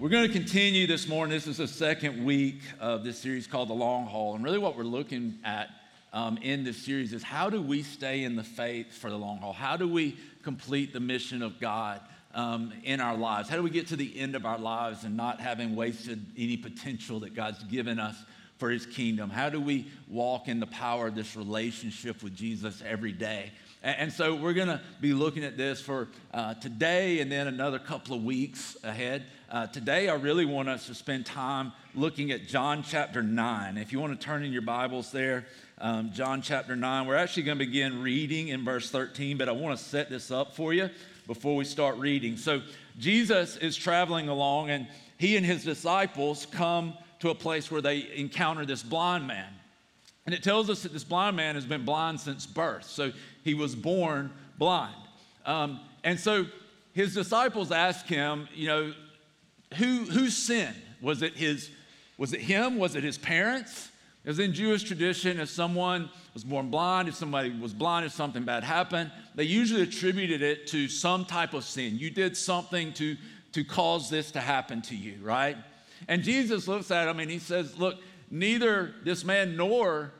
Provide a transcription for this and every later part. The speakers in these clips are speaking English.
We're going to continue this morning. This is the second week of this series called The Long Haul. And really, what we're looking at um, in this series is how do we stay in the faith for the long haul? How do we complete the mission of God um, in our lives? How do we get to the end of our lives and not having wasted any potential that God's given us for His kingdom? How do we walk in the power of this relationship with Jesus every day? And so we're going to be looking at this for uh, today and then another couple of weeks ahead. Uh, today, I really want us to spend time looking at John chapter 9. If you want to turn in your Bibles there, um, John chapter 9, we're actually going to begin reading in verse 13, but I want to set this up for you before we start reading. So, Jesus is traveling along, and he and his disciples come to a place where they encounter this blind man. And it tells us that this blind man has been blind since birth. So he was born blind. Um, and so his disciples ask him, you know, who, who sinned? Was it, his, was it him? Was it his parents? As in Jewish tradition, if someone was born blind, if somebody was blind, if something bad happened, they usually attributed it to some type of sin. You did something to, to cause this to happen to you, right? And Jesus looks at him and he says, Look, neither this man nor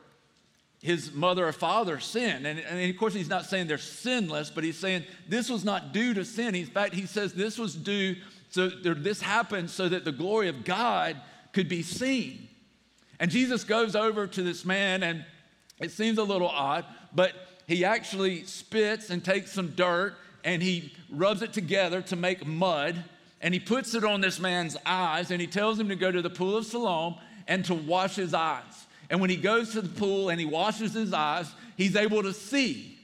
his mother or father sinned. And, and, of course, he's not saying they're sinless, but he's saying this was not due to sin. In fact, he says this was due, so this happened so that the glory of God could be seen. And Jesus goes over to this man, and it seems a little odd, but he actually spits and takes some dirt and he rubs it together to make mud. And he puts it on this man's eyes, and he tells him to go to the pool of Siloam and to wash his eyes. And when he goes to the pool and he washes his eyes, he's able to see.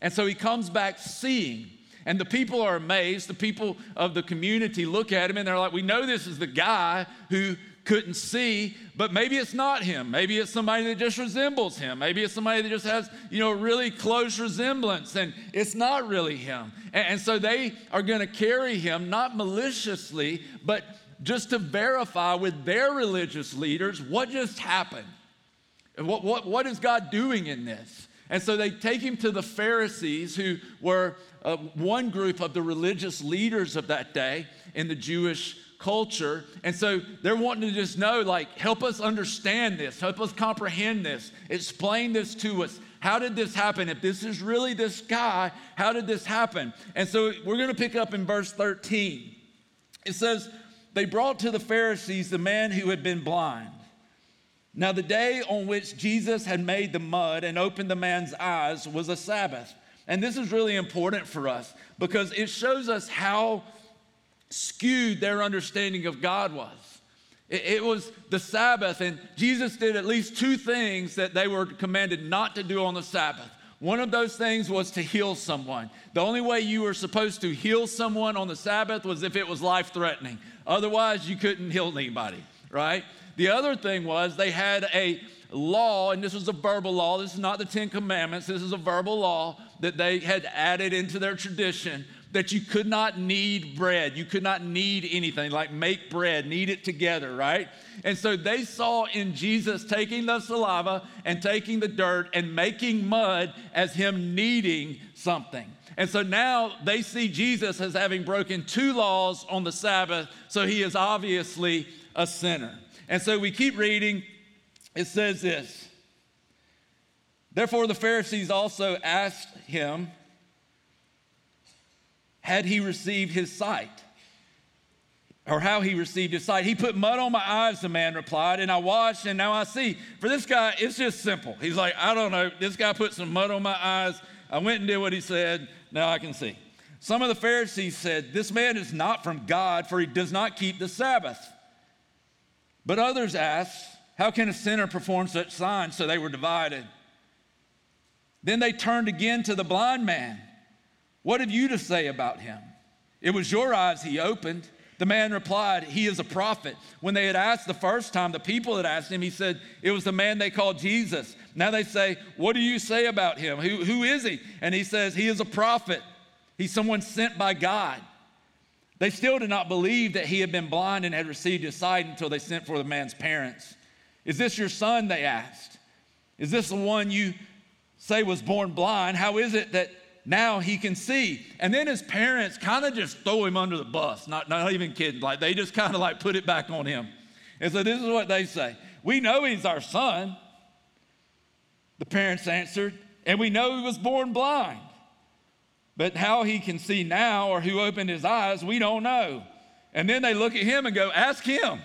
And so he comes back seeing. And the people are amazed. The people of the community look at him and they're like, We know this is the guy who couldn't see, but maybe it's not him. Maybe it's somebody that just resembles him. Maybe it's somebody that just has, you know, really close resemblance and it's not really him. And, and so they are going to carry him, not maliciously, but just to verify with their religious leaders what just happened. What, what, what is God doing in this? And so they take him to the Pharisees, who were uh, one group of the religious leaders of that day in the Jewish culture. And so they're wanting to just know, like, help us understand this, help us comprehend this, explain this to us. How did this happen? If this is really this guy, how did this happen? And so we're going to pick up in verse 13. It says, They brought to the Pharisees the man who had been blind. Now, the day on which Jesus had made the mud and opened the man's eyes was a Sabbath. And this is really important for us because it shows us how skewed their understanding of God was. It, was the Sabbath, and Jesus did at least two things that they were commanded not to do on the Sabbath. One of those things was to heal someone. The only way you were supposed to heal someone on the Sabbath was if it was life threatening. Otherwise, you couldn't heal anybody, right? The other thing was they had a law, and this was a verbal law. This is not the Ten Commandments. This is a verbal law that they had added into their tradition that you could not knead bread. You could not knead anything, like make bread, knead it together, right? And so they saw in Jesus taking the saliva and taking the dirt and making mud as him kneading something. And so now they see Jesus as having broken two laws on the Sabbath, so he is obviously a sinner. And so we keep reading. It says this Therefore, the Pharisees also asked him, had he received his sight? Or how he received his sight. He put mud on my eyes, the man replied, and I washed, and now I see. For this guy, it's just simple. He's like, I don't know. This guy put some mud on my eyes. I went and did what he said. Now I can see. Some of the Pharisees said, This man is not from God, for he does not keep the Sabbath. But others asked, How can a sinner perform such signs? So they were divided. Then they turned again to the blind man. What have you to say about him? It was your eyes he opened. The man replied, He is a prophet. When they had asked the first time, the people had asked him, he said, It was the man they called Jesus. Now they say, What do you say about him? Who, who is he? And he says, He is a prophet. He's someone sent by God. They still did not believe that he had been blind and had received his sight until they sent for the man's parents. Is this your son? They asked. Is this the one you say was born blind? How is it that now he can see. And then his parents kind of just throw him under the bus, not, not even kidding. Like they just kind of like put it back on him. And so this is what they say We know he's our son. The parents answered, and we know he was born blind. But how he can see now or who opened his eyes, we don't know. And then they look at him and go, Ask him.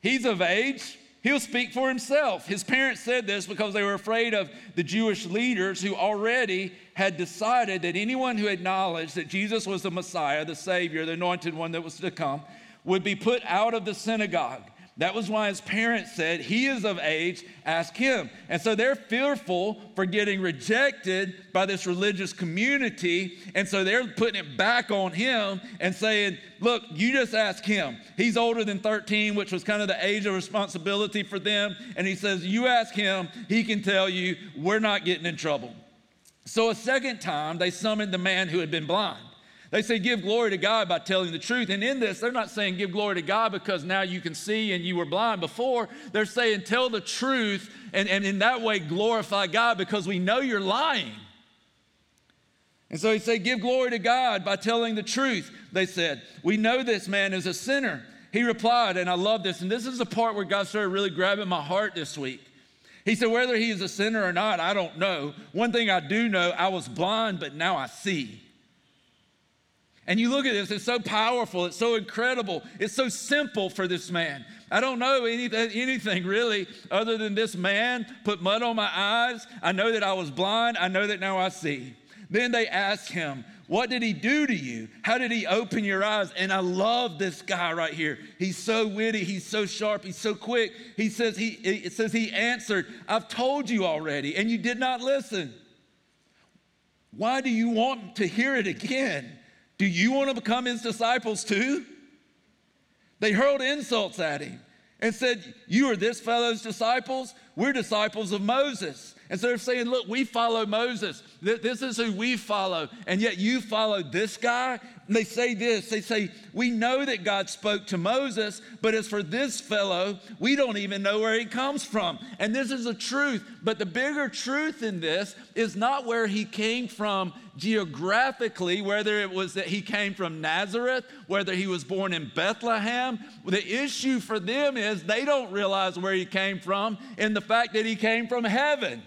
He's of age. He'll speak for himself. His parents said this because they were afraid of the Jewish leaders who already had decided that anyone who acknowledged that Jesus was the Messiah, the Savior, the anointed one that was to come, would be put out of the synagogue. That was why his parents said, He is of age, ask him. And so they're fearful for getting rejected by this religious community. And so they're putting it back on him and saying, Look, you just ask him. He's older than 13, which was kind of the age of responsibility for them. And he says, You ask him, he can tell you, we're not getting in trouble. So a second time, they summoned the man who had been blind. They say give glory to God by telling the truth. And in this, they're not saying give glory to God because now you can see and you were blind before. They're saying tell the truth and, and in that way glorify God because we know you're lying. And so he said, Give glory to God by telling the truth. They said, We know this man is a sinner. He replied, and I love this, and this is the part where God started really grabbing my heart this week. He said, Whether he is a sinner or not, I don't know. One thing I do know, I was blind, but now I see. And you look at this, it's so powerful, it's so incredible, it's so simple for this man. I don't know anything, anything really other than this man put mud on my eyes. I know that I was blind, I know that now I see. Then they asked him, What did he do to you? How did he open your eyes? And I love this guy right here. He's so witty, he's so sharp, he's so quick. He says he says he answered, I've told you already, and you did not listen. Why do you want to hear it again? Do you want to become his disciples too? They hurled insults at him and said, You are this fellow's disciples? We're disciples of Moses. And so they're saying, Look, we follow Moses. This is who we follow. And yet you follow this guy? And they say this they say, We know that God spoke to Moses, but as for this fellow, we don't even know where he comes from. And this is the truth. But the bigger truth in this is not where he came from geographically, whether it was that he came from Nazareth, whether he was born in Bethlehem. The issue for them is they don't realize where he came from in the fact that he came from heaven.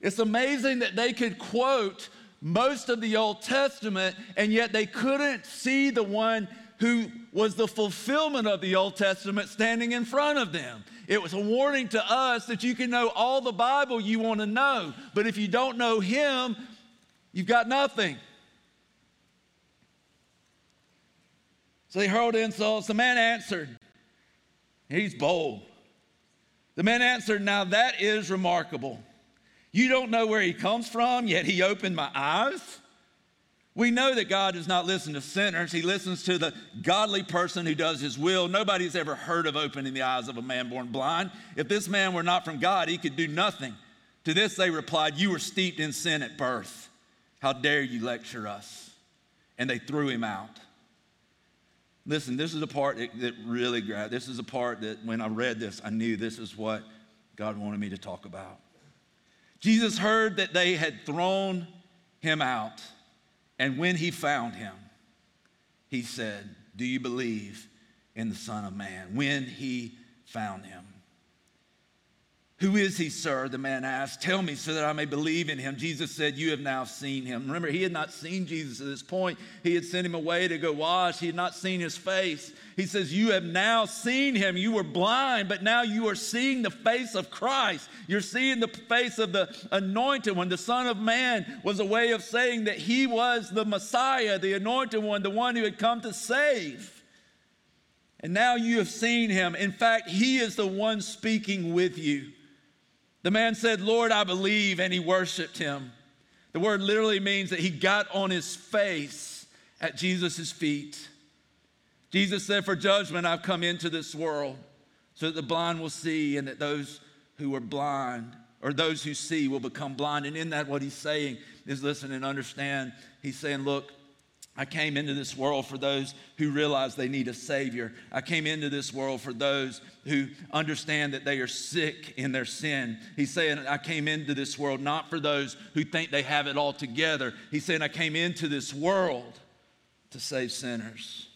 It's amazing that they could quote most of the Old Testament, and yet they couldn't see the one who was the fulfillment of the Old Testament standing in front of them. It was a warning to us that you can know all the Bible you want to know, but if you don't know Him, you've got nothing. So they hurled insults. The man answered, He's bold. The man answered, Now that is remarkable. You don't know where he comes from, yet he opened my eyes. We know that God does not listen to sinners. He listens to the godly person who does his will. Nobody's ever heard of opening the eyes of a man born blind. If this man were not from God, he could do nothing. To this they replied, You were steeped in sin at birth. How dare you lecture us? And they threw him out. Listen, this is the part that, that really grabbed. This is the part that when I read this, I knew this is what God wanted me to talk about. Jesus heard that they had thrown him out, and when he found him, he said, Do you believe in the Son of Man? When he found him. Who is he, sir? The man asked. Tell me so that I may believe in him. Jesus said, You have now seen him. Remember, he had not seen Jesus at this point. He had sent him away to go wash. He had not seen his face. He says, You have now seen him. You were blind, but now you are seeing the face of Christ. You're seeing the face of the anointed one. The Son of Man was a way of saying that he was the Messiah, the anointed one, the one who had come to save. And now you have seen him. In fact, he is the one speaking with you. The man said, Lord, I believe, and he worshiped him. The word literally means that he got on his face at Jesus' feet. Jesus said, For judgment I've come into this world, so that the blind will see, and that those who are blind, or those who see, will become blind. And in that, what he's saying is listen and understand. He's saying, Look, I came into this world for those who realize they need a Savior. I came into this world for those who understand that they are sick in their sin. He's saying, I came into this world not for those who think they have it all together. He's saying, I came into this world to save sinners.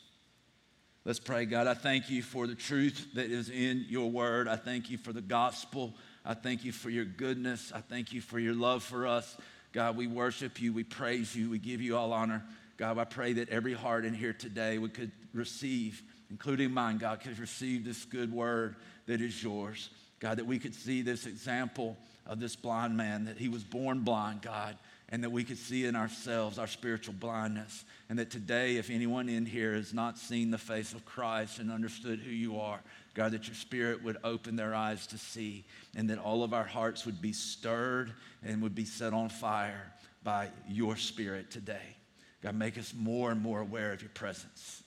Let's pray, God. I thank you for the truth that is in your word. I thank you for the gospel. I thank you for your goodness. I thank you for your love for us. God, we worship you. We praise you. We give you all honor. God, I pray that every heart in here today we could receive, including mine, God, could receive this good word that is yours. God, that we could see this example of this blind man, that he was born blind, God, and that we could see in ourselves our spiritual blindness. And that today, if anyone in here has not seen the face of Christ and understood who you are, God, that your spirit would open their eyes to see, and that all of our hearts would be stirred and would be set on fire by your spirit today. God, make us more and more aware of your presence.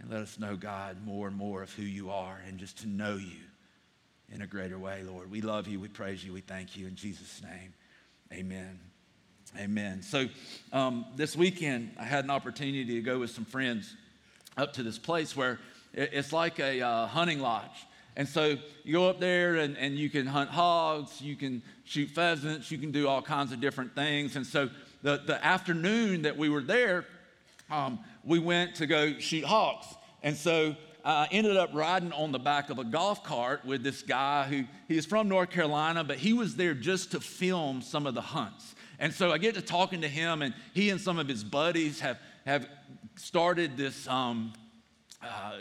And let us know, God, more and more of who you are and just to know you in a greater way, Lord. We love you. We praise you. We thank you. In Jesus' name, amen. Amen. So um, this weekend, I had an opportunity to go with some friends up to this place where it's like a uh, hunting lodge. And so you go up there and, and you can hunt hogs, you can shoot pheasants, you can do all kinds of different things. And so the, the afternoon that we were there, um, we went to go shoot hawks. And so I ended up riding on the back of a golf cart with this guy who he is from North Carolina, but he was there just to film some of the hunts. And so I get to talking to him, and he and some of his buddies have, have started this, um, uh,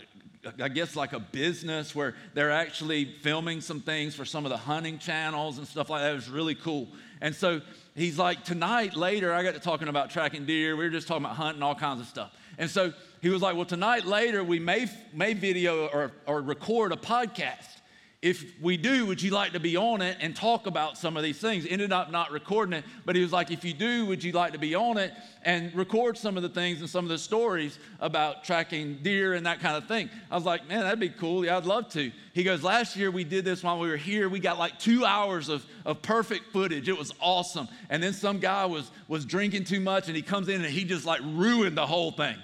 I guess, like a business where they're actually filming some things for some of the hunting channels and stuff like that. It was really cool. And so he's like, tonight, later, I got to talking about tracking deer. We were just talking about hunting, all kinds of stuff. And so he was like, well, tonight, later, we may, may video or, or record a podcast. If we do, would you like to be on it and talk about some of these things? Ended up not recording it, but he was like, if you do, would you like to be on it and record some of the things and some of the stories about tracking deer and that kind of thing? I was like, man, that'd be cool. Yeah, I'd love to. He goes, last year we did this while we were here. We got like two hours of, of perfect footage. It was awesome. And then some guy was, was drinking too much and he comes in and he just like ruined the whole thing.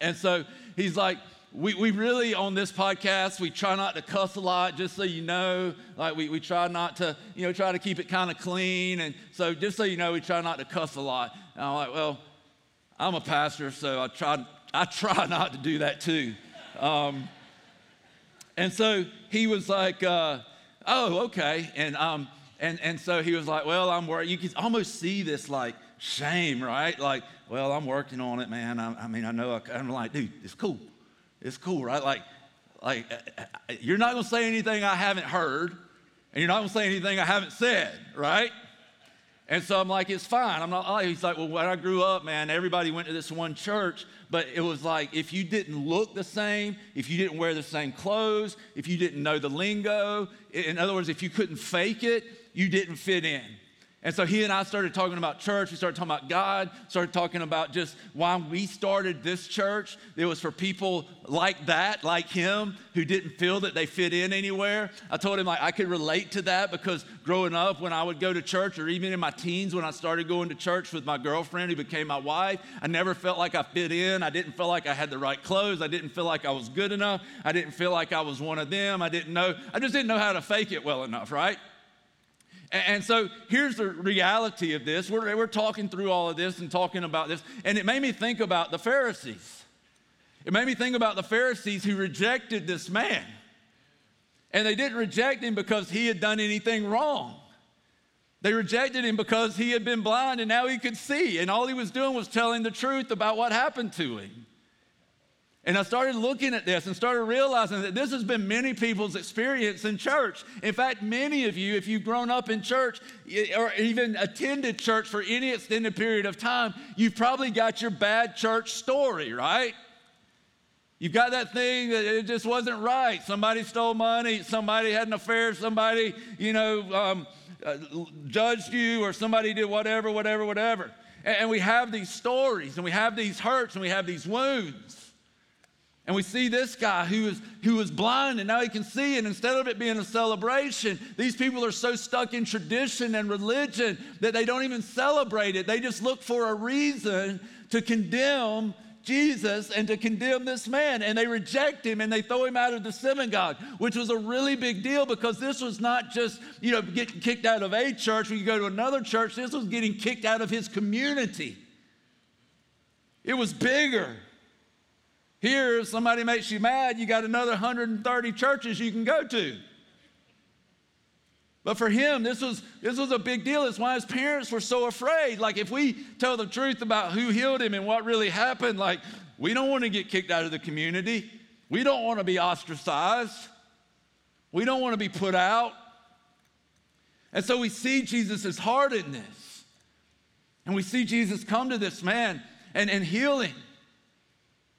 And so he's like, we, we really, on this podcast, we try not to cuss a lot, just so you know. Like, we, we try not to, you know, try to keep it kind of clean. And so, just so you know, we try not to cuss a lot. And I'm like, well, I'm a pastor, so I try, I try not to do that too. Um, and so he was like, uh, oh, okay. And, um, and, and so he was like, well, I'm worried. You can almost see this like shame, right? Like, well, I'm working on it, man. I, I mean, I know I, I'm like, dude, it's cool. It's cool, right? Like, like uh, uh, you're not going to say anything I haven't heard, and you're not going to say anything I haven't said, right? And so I'm like, it's fine. I'm not. He's like, well, when I grew up, man, everybody went to this one church, but it was like if you didn't look the same, if you didn't wear the same clothes, if you didn't know the lingo, in other words, if you couldn't fake it, you didn't fit in. And so he and I started talking about church. We started talking about God, started talking about just why we started this church. It was for people like that, like him, who didn't feel that they fit in anywhere. I told him like I could relate to that because growing up, when I would go to church, or even in my teens when I started going to church with my girlfriend who became my wife, I never felt like I fit in. I didn't feel like I had the right clothes. I didn't feel like I was good enough. I didn't feel like I was one of them. I didn't know, I just didn't know how to fake it well enough, right? And so here's the reality of this. We're, we're talking through all of this and talking about this, and it made me think about the Pharisees. It made me think about the Pharisees who rejected this man. And they didn't reject him because he had done anything wrong. They rejected him because he had been blind and now he could see. And all he was doing was telling the truth about what happened to him. And I started looking at this and started realizing that this has been many people's experience in church. In fact, many of you, if you've grown up in church or even attended church for any extended period of time, you've probably got your bad church story, right? You've got that thing that it just wasn't right. Somebody stole money, somebody had an affair, somebody, you know, um, uh, judged you, or somebody did whatever, whatever, whatever. And, and we have these stories, and we have these hurts, and we have these wounds. And we see this guy who was, who was blind and now he can see. And instead of it being a celebration, these people are so stuck in tradition and religion that they don't even celebrate it. They just look for a reason to condemn Jesus and to condemn this man. And they reject him and they throw him out of the synagogue, which was a really big deal because this was not just, you know, getting kicked out of a church when you go to another church. This was getting kicked out of his community. It was bigger. Here, if somebody makes you mad, you got another 130 churches you can go to. But for him, this was, this was a big deal. It's why his parents were so afraid. Like, if we tell the truth about who healed him and what really happened, like, we don't want to get kicked out of the community. We don't want to be ostracized. We don't want to be put out. And so we see Jesus' heart in this. And we see Jesus come to this man and, and heal him.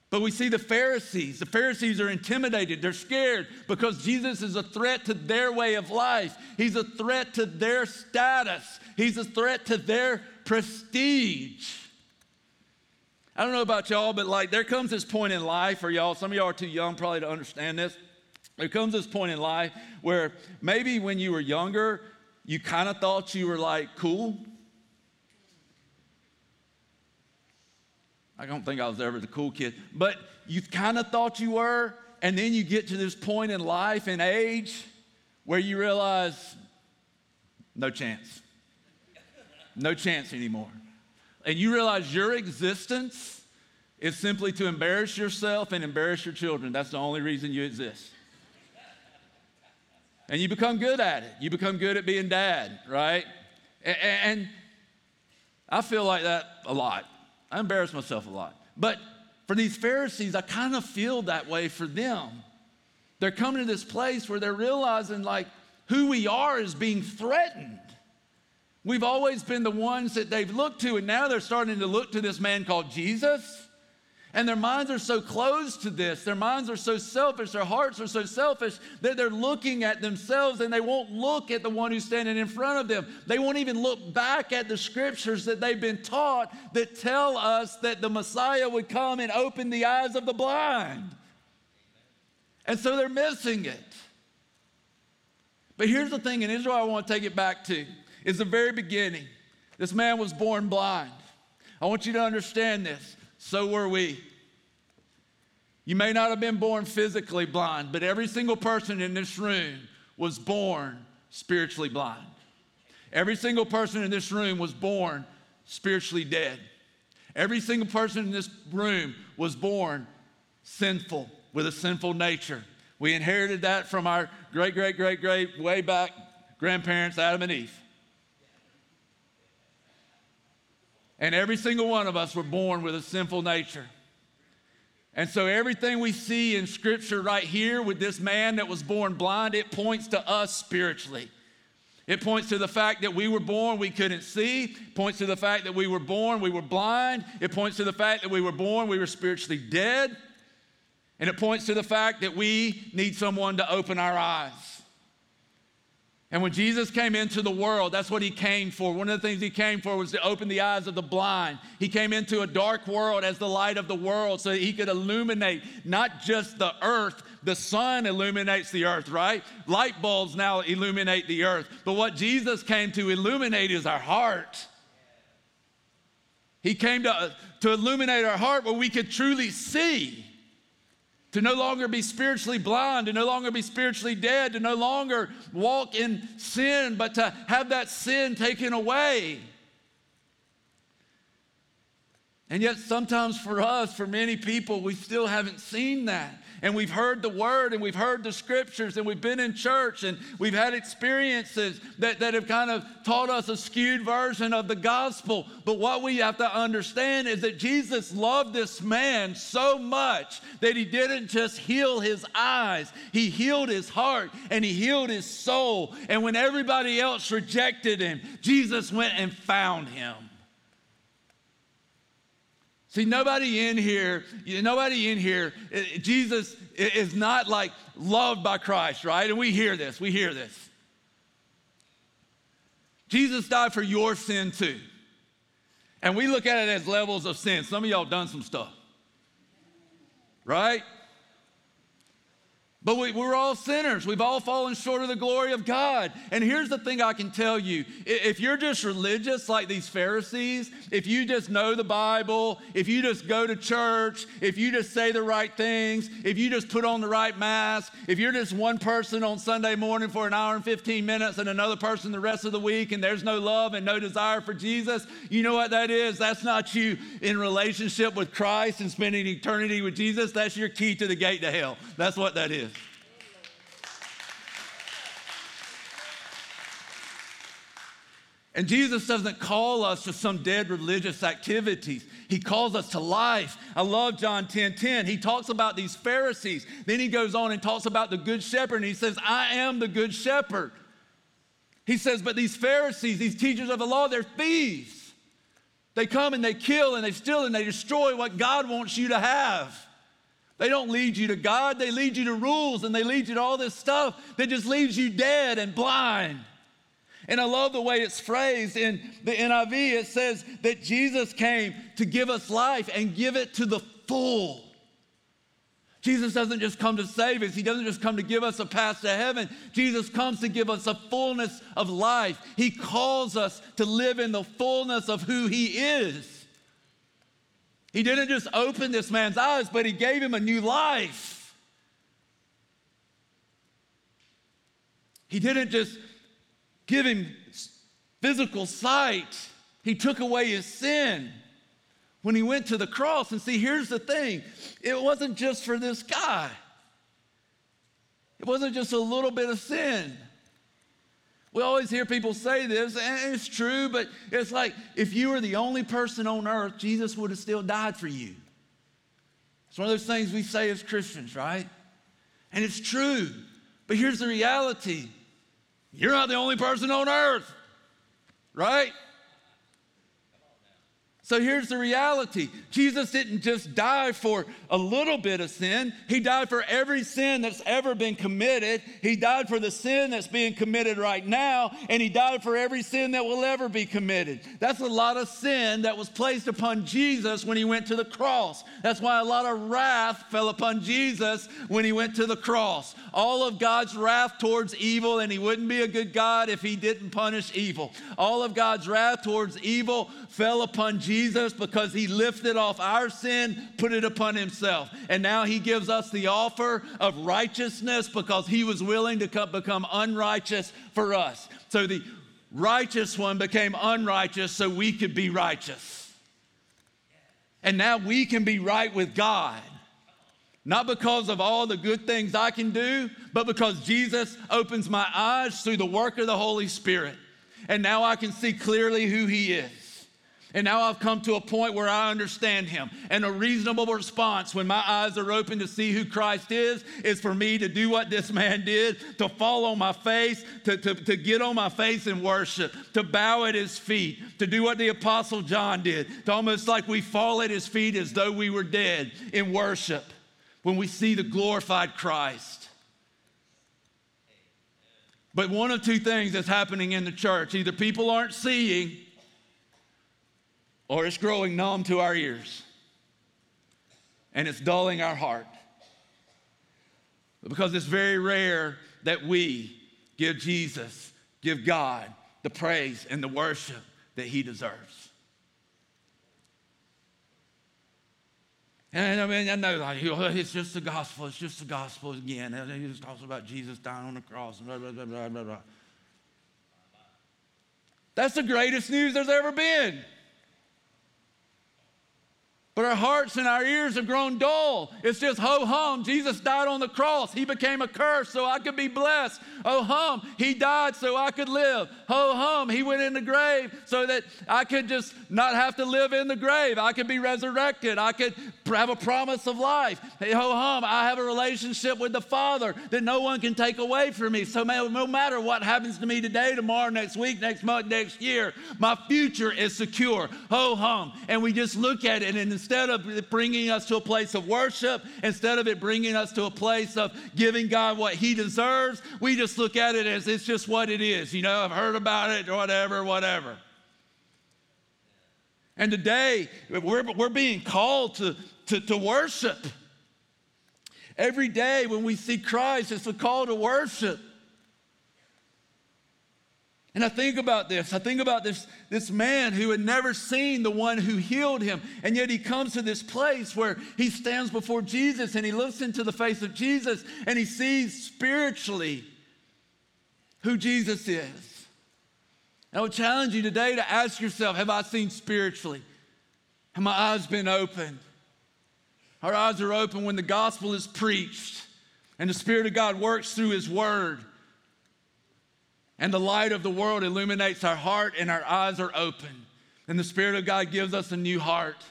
But we see the Pharisees. The Pharisees are intimidated. They're scared because Jesus is a threat to their way of life. He's a threat to their status. He's a threat to their prestige. I don't know about y'all, but like there comes this point in life, or y'all, some of y'all are too young probably to understand this. There comes this point in life where maybe when you were younger, you kind of thought you were like cool. I don't think I was ever the cool kid, but you kind of thought you were, and then you get to this point in life and age where you realize no chance. No chance anymore. And you realize your existence is simply to embarrass yourself and embarrass your children. That's the only reason you exist. And you become good at it. You become good at being dad, right? And I feel like that a lot. I embarrass myself a lot. But for these Pharisees, I kind of feel that way for them. They're coming to this place where they're realizing, like, who we are is being threatened. We've always been the ones that they've looked to, and now they're starting to look to this man called Jesus. And their minds are so closed to this. Their minds are so selfish. Their hearts are so selfish that they're looking at themselves and they won't look at the one who's standing in front of them. They won't even look back at the scriptures that they've been taught that tell us that the Messiah would come and open the eyes of the blind. And so they're missing it. But here's the thing in Israel, I want to take it back to is the very beginning. This man was born blind. I want you to understand this so were we. You may not have been born physically blind, but every single person in this room was born spiritually blind. Every single person in this room was born spiritually dead. Every single person in this room was born sinful with a sinful nature. We inherited that from our great, great, great, great, way back grandparents, Adam and Eve. And every single one of us were born with a sinful nature. And so everything we see in scripture right here with this man that was born blind, it points to us spiritually. It points to the fact that we were born, we couldn't see. It points to the fact that we were born, we were blind. It points to the fact that we were born, we were spiritually dead. And it points to the fact that we need someone to open our eyes. And when Jesus came into the world, that's what he came for. One of the things he came for was to open the eyes of the blind. He came into a dark world as the light of the world so that he could illuminate not just the earth, the sun illuminates the earth, right? Light bulbs now illuminate the earth. But what Jesus came to illuminate is our heart. He came to, to illuminate our heart where we could truly see to no longer be spiritually blind, to no longer be spiritually dead, to no longer walk in sin, but to have that sin taken away. And yet, sometimes for us, for many people, we still haven't seen that and we've heard the word and we've heard the scriptures and we've been in church and we've had experiences that, that have kind of taught us a skewed version of the gospel. But what we have to understand is that Jesus loved this man so much that he didn't just heal his eyes, he healed his heart and he healed his soul. And when everybody else rejected him, Jesus went and found him. See, nobody in here, nobody in here, eh, Jesus is not like loved by Christ, right? And we hear this, we hear this. Jesus died for your sin too. And we look at it as levels of sin. Some of y'all done some stuff, right? But we, are all sinners. We've all fallen short of the glory of God. And here's the thing I can tell you if you're just religious like these Pharisees, if you just know the Bible, if you just go to church, if you just say the right things, if you just put on the right mask, if you're just one person on Sunday morning for an hour and 15 minutes and another person the rest of the week, and there's no love and no desire for Jesus, you know what that is? That's not you in relationship with Christ and spending eternity with Jesus. That's your key to the gate to hell. That's what that is. And Jesus doesn't call us to some dead religious activities. He calls us to life. I love John 10 10. He talks about these Pharisees. Then he goes on and talks about the good shepherd, and he says, I am the good shepherd. He says, But these Pharisees, these teachers of the law, they're thieves. They come and they kill and they steal and they destroy what God wants you to have. They don't lead you to God, they lead you to rules and they lead you to all this stuff that just leaves you dead and blind. And I love the way it's phrased in the NIV. It says that Jesus came to give us life and give it to the full. Jesus doesn't just come to save us, He doesn't just come to give us a path to heaven. Jesus comes to give us a fullness of life. He calls us to live in the fullness of who He is. He didn't just open this man's eyes, but He gave him a new life. He didn't just give him physical sight. He took away his sin when he went to the cross. And see, here's the thing it wasn't just for this guy, it wasn't just a little bit of sin. We always hear people say this, and it's true, but it's like if you were the only person on earth, Jesus would have still died for you. It's one of those things we say as Christians, right? And it's true. But here's the reality you're not the only person on earth, right? So here's the reality Jesus didn't just die for a little bit of sin, He died for every sin that's ever been committed. He died for the sin that's being committed right now, and He died for every sin that will ever be committed. That's a lot of sin that was placed upon Jesus when He went to the cross. That's why a lot of wrath fell upon Jesus when He went to the cross. All of God's wrath towards evil, and He wouldn't be a good God if He didn't punish evil. All of God's wrath towards evil fell upon Jesus Jesus because he lifted off our sin, put it upon himself. And now he gives us the offer of righteousness because he was willing to become unrighteous for us. So the righteous one became unrighteous so we could be righteous. And now we can be right with God. Not because of all the good things I can do, but because Jesus opens my eyes through the work of the Holy Spirit. And now I can see clearly who He is. And now I've come to a point where I understand him. And a reasonable response when my eyes are open to see who Christ is is for me to do what this man did to fall on my face, to, to, to get on my face and worship, to bow at his feet, to do what the Apostle John did, to almost like we fall at his feet as though we were dead in worship when we see the glorified Christ. But one of two things is happening in the church either people aren't seeing or it's growing numb to our ears and it's dulling our heart. Because it's very rare that we give Jesus, give God the praise and the worship that he deserves. And I mean, I know like, it's just the gospel, it's just the gospel again. And he just talks about Jesus dying on the cross and blah, blah, blah, blah, blah. That's the greatest news there's ever been. But our hearts and our ears have grown dull. It's just ho hum. Jesus died on the cross. He became a curse so I could be blessed. Ho hum. He died so I could live. Ho hum. He went in the grave so that I could just not have to live in the grave. I could be resurrected. I could have a promise of life. Hey, ho hum. I have a relationship with the Father that no one can take away from me. So no matter what happens to me today, tomorrow, next week, next month, next year, my future is secure. Ho hum. And we just look at it and instead of bringing us to a place of worship, instead of it bringing us to a place of giving God what He deserves, we just look at it as it's just what it is. You know, I've heard about it, or whatever, whatever. And today, we're, we're being called to, to, to worship. Every day when we see Christ, it's a call to worship. And I think about this. I think about this, this man who had never seen the one who healed him. And yet he comes to this place where he stands before Jesus and he looks into the face of Jesus and he sees spiritually who Jesus is. And I would challenge you today to ask yourself Have I seen spiritually? Have my eyes been opened? Our eyes are open when the gospel is preached and the Spirit of God works through His Word and the light of the world illuminates our heart, and our eyes are open. And the Spirit of God gives us a new heart.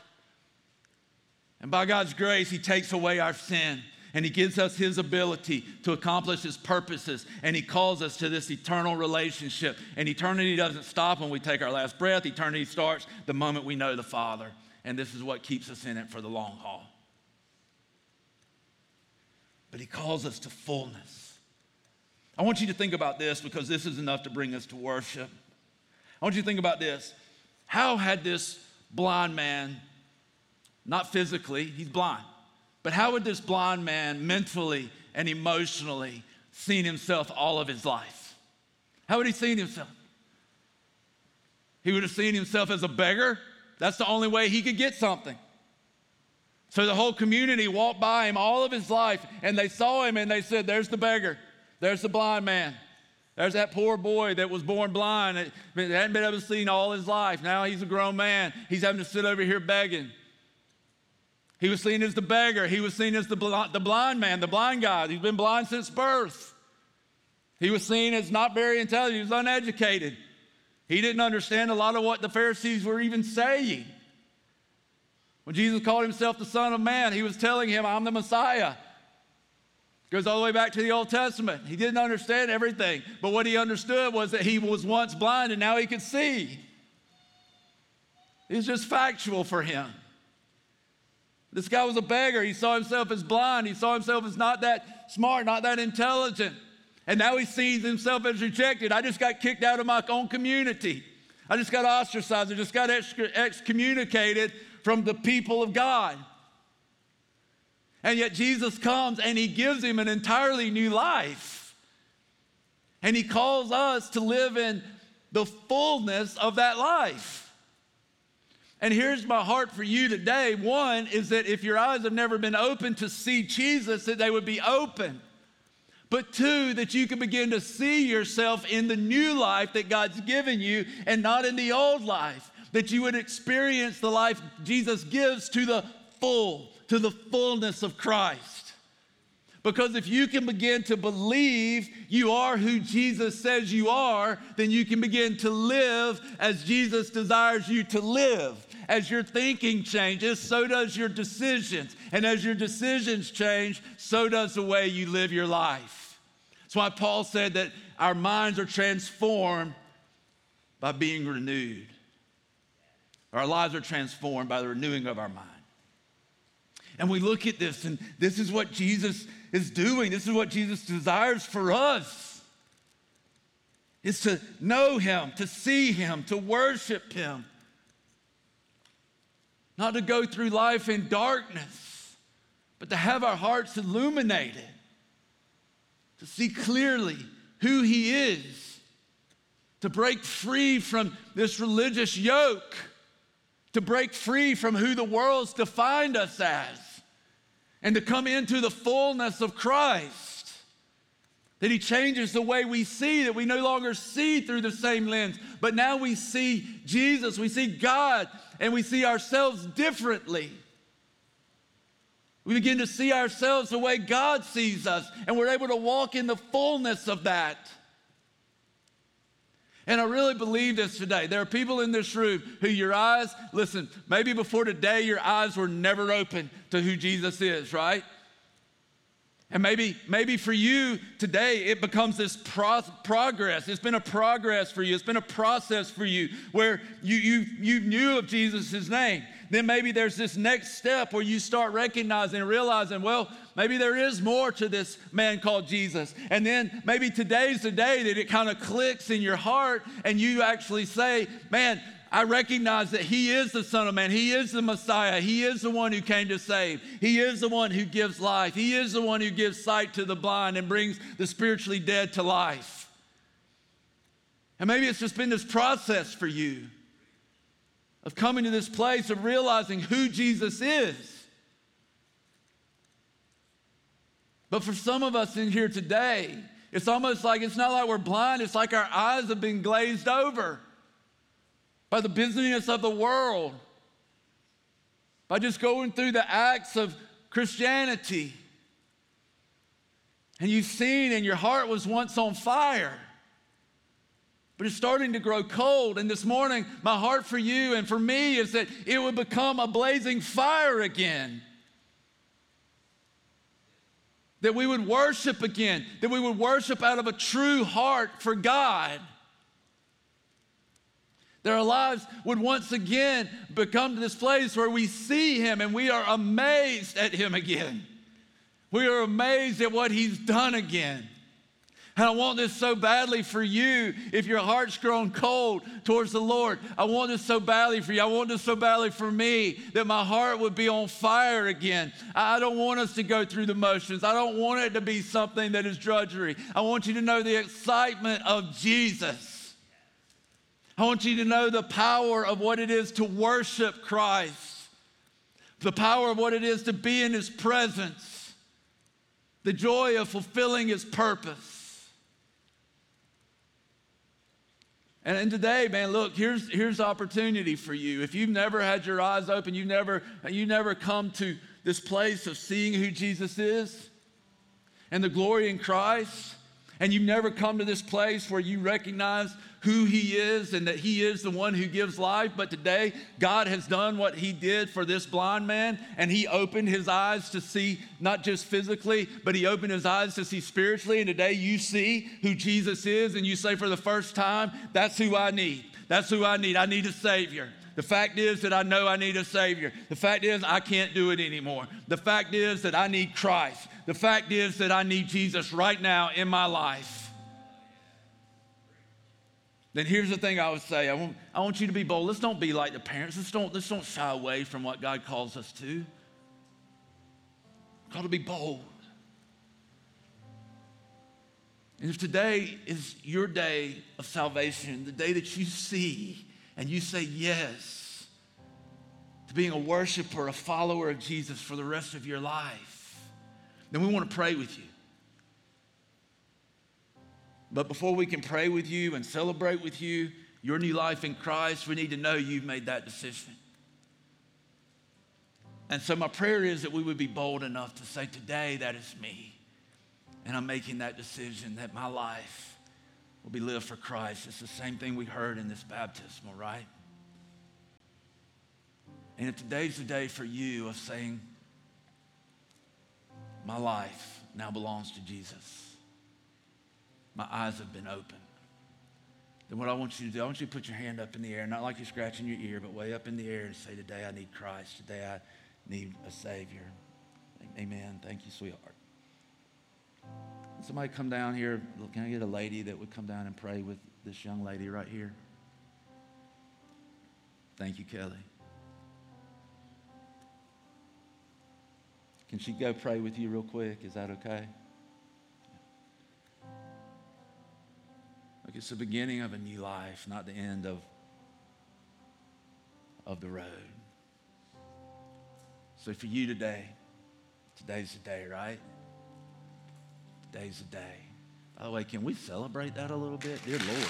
And by God's grace, He takes away our sin and He gives us His ability to accomplish His purposes. And He calls us to this eternal relationship. And eternity doesn't stop when we take our last breath, eternity starts the moment we know the Father. And this is what keeps us in it for the long haul. But He calls us to fullness. I want you to think about this because this is enough to bring us to worship. I want you to think about this. How had this blind man, not physically, he's blind, but how had this blind man mentally and emotionally seen himself all of his life? How would he seen himself? He would have seen himself as a beggar. That's the only way he could get something. So the whole community walked by him all of his life and they saw him and they said, There's the beggar. There's the blind man. There's that poor boy that was born blind, that hadn't been able to see all his life. Now he's a grown man. He's having to sit over here begging. He was seen as the beggar. He was seen as the, bl- the blind man, the blind guy. He's been blind since birth. He was seen as not very intelligent. He was uneducated. He didn't understand a lot of what the Pharisees were even saying. When Jesus called himself the Son of Man, he was telling him, I'm the Messiah. Goes all the way back to the Old Testament. He didn't understand everything, but what he understood was that he was once blind and now he could see. It's just factual for him. This guy was a beggar. He saw himself as blind. He saw himself as not that smart, not that intelligent. And now he sees himself as rejected. I just got kicked out of my own community. I just got ostracized. I just got excommunicated from the people of God. And yet Jesus comes and he gives him an entirely new life. And he calls us to live in the fullness of that life. And here's my heart for you today. One is that if your eyes have never been open to see Jesus, that they would be open. But two, that you can begin to see yourself in the new life that God's given you and not in the old life. That you would experience the life Jesus gives to the full to the fullness of Christ. Because if you can begin to believe you are who Jesus says you are, then you can begin to live as Jesus desires you to live. As your thinking changes, so does your decisions. And as your decisions change, so does the way you live your life. That's why Paul said that our minds are transformed by being renewed. Our lives are transformed by the renewing of our mind. And we look at this, and this is what Jesus is doing. This is what Jesus desires for us. Is to know him, to see him, to worship him. Not to go through life in darkness, but to have our hearts illuminated, to see clearly who he is, to break free from this religious yoke, to break free from who the world's defined us as and to come into the fullness of Christ. That He changes the way we see, that we no longer see through the same lens, but now we see Jesus, we see God, and we see ourselves differently. We begin to see ourselves the way God sees us, and we're able to walk in the fullness of that. And I really believe this today. There are people in this room who your eyes, listen, maybe before today your eyes were never open to who Jesus is, right? And maybe, maybe for you today, it becomes this pro- progress. It's been a progress for you. It's been a process for you where you, you, you knew of Jesus' name. Then maybe there's this next step where you start recognizing and realizing, well, maybe there is more to this man called Jesus. And then maybe today's the day that it kind of clicks in your heart and you actually say, man, I recognize that He is the Son of Man. He is the Messiah. He is the one who came to save. He is the one who gives life. He is the one who gives sight to the blind and brings the spiritually dead to life. And maybe it's just been this process for you of coming to this place of realizing who Jesus is. But for some of us in here today, it's almost like it's not like we're blind, it's like our eyes have been glazed over by the busyness of the world, by just going through the acts of Christianity. And you've seen, and your heart was once on fire, but it's starting to grow cold. And this morning, my heart for you and for me is that it would become a blazing fire again that we would worship again, that we would worship out of a true heart for God. That our lives would once again become to this place where we see Him and we are amazed at Him again. We are amazed at what He's done again. And I want this so badly for you if your heart's grown cold towards the Lord. I want this so badly for you. I want this so badly for me that my heart would be on fire again. I don't want us to go through the motions. I don't want it to be something that is drudgery. I want you to know the excitement of Jesus. I want you to know the power of what it is to worship Christ, the power of what it is to be in His presence, the joy of fulfilling His purpose. And, and today, man, look, here's, here's opportunity for you. If you've never had your eyes open, you've never, you never come to this place of seeing who Jesus is and the glory in Christ, and you've never come to this place where you recognize who He is and that He is the one who gives life. But today, God has done what He did for this blind man, and He opened his eyes to see not just physically, but He opened his eyes to see spiritually. And today, you see who Jesus is, and you say for the first time, That's who I need. That's who I need. I need a Savior. The fact is that I know I need a Savior. The fact is I can't do it anymore. The fact is that I need Christ. The fact is that I need Jesus right now in my life then here's the thing I would say I want, I want you to be bold. Let's don't be like the parents. Let's don't, let's don't shy away from what God calls us to. Call to be bold. And if today is your day of salvation, the day that you see and you say yes to being a worshiper, a follower of Jesus for the rest of your life, then we want to pray with you. But before we can pray with you and celebrate with you your new life in Christ, we need to know you've made that decision. And so, my prayer is that we would be bold enough to say, Today, that is me. And I'm making that decision that my life will be lived for Christ. It's the same thing we heard in this baptismal, right? And if today's the day for you of saying, My life now belongs to Jesus my eyes have been opened. Then what I want you to do, I want you to put your hand up in the air, not like you're scratching your ear, but way up in the air and say, Today I need Christ. Today I need a Savior. Amen. Thank you, sweetheart. Somebody come down here. Can I get a lady that would come down and pray with this young lady right here? Thank you, Kelly. Can she go pray with you real quick? Is that okay? It's the beginning of a new life, not the end of, of the road. So for you today, today's the day, right? Today's the day. By the way, can we celebrate that a little bit? Dear Lord.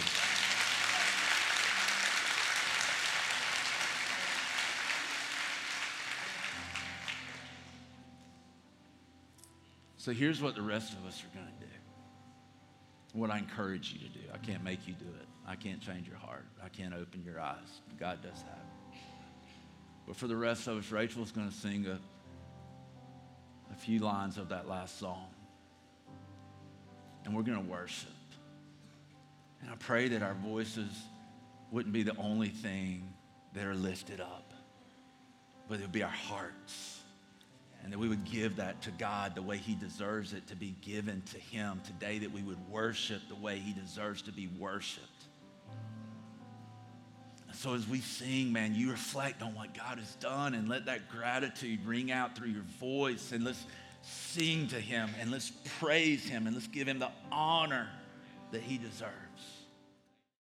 So here's what the rest of us are going to do what I encourage you to do. I can't make you do it. I can't change your heart. I can't open your eyes. God does that. But for the rest of us, Rachel's going to sing a, a few lines of that last song. And we're going to worship. And I pray that our voices wouldn't be the only thing that are lifted up, but it would be our hearts and that we would give that to God the way He deserves it to be given to Him today, that we would worship the way He deserves to be worshiped. so as we sing, man, you reflect on what God has done and let that gratitude ring out through your voice and let's sing to him and let's praise him and let's give him the honor that he deserves.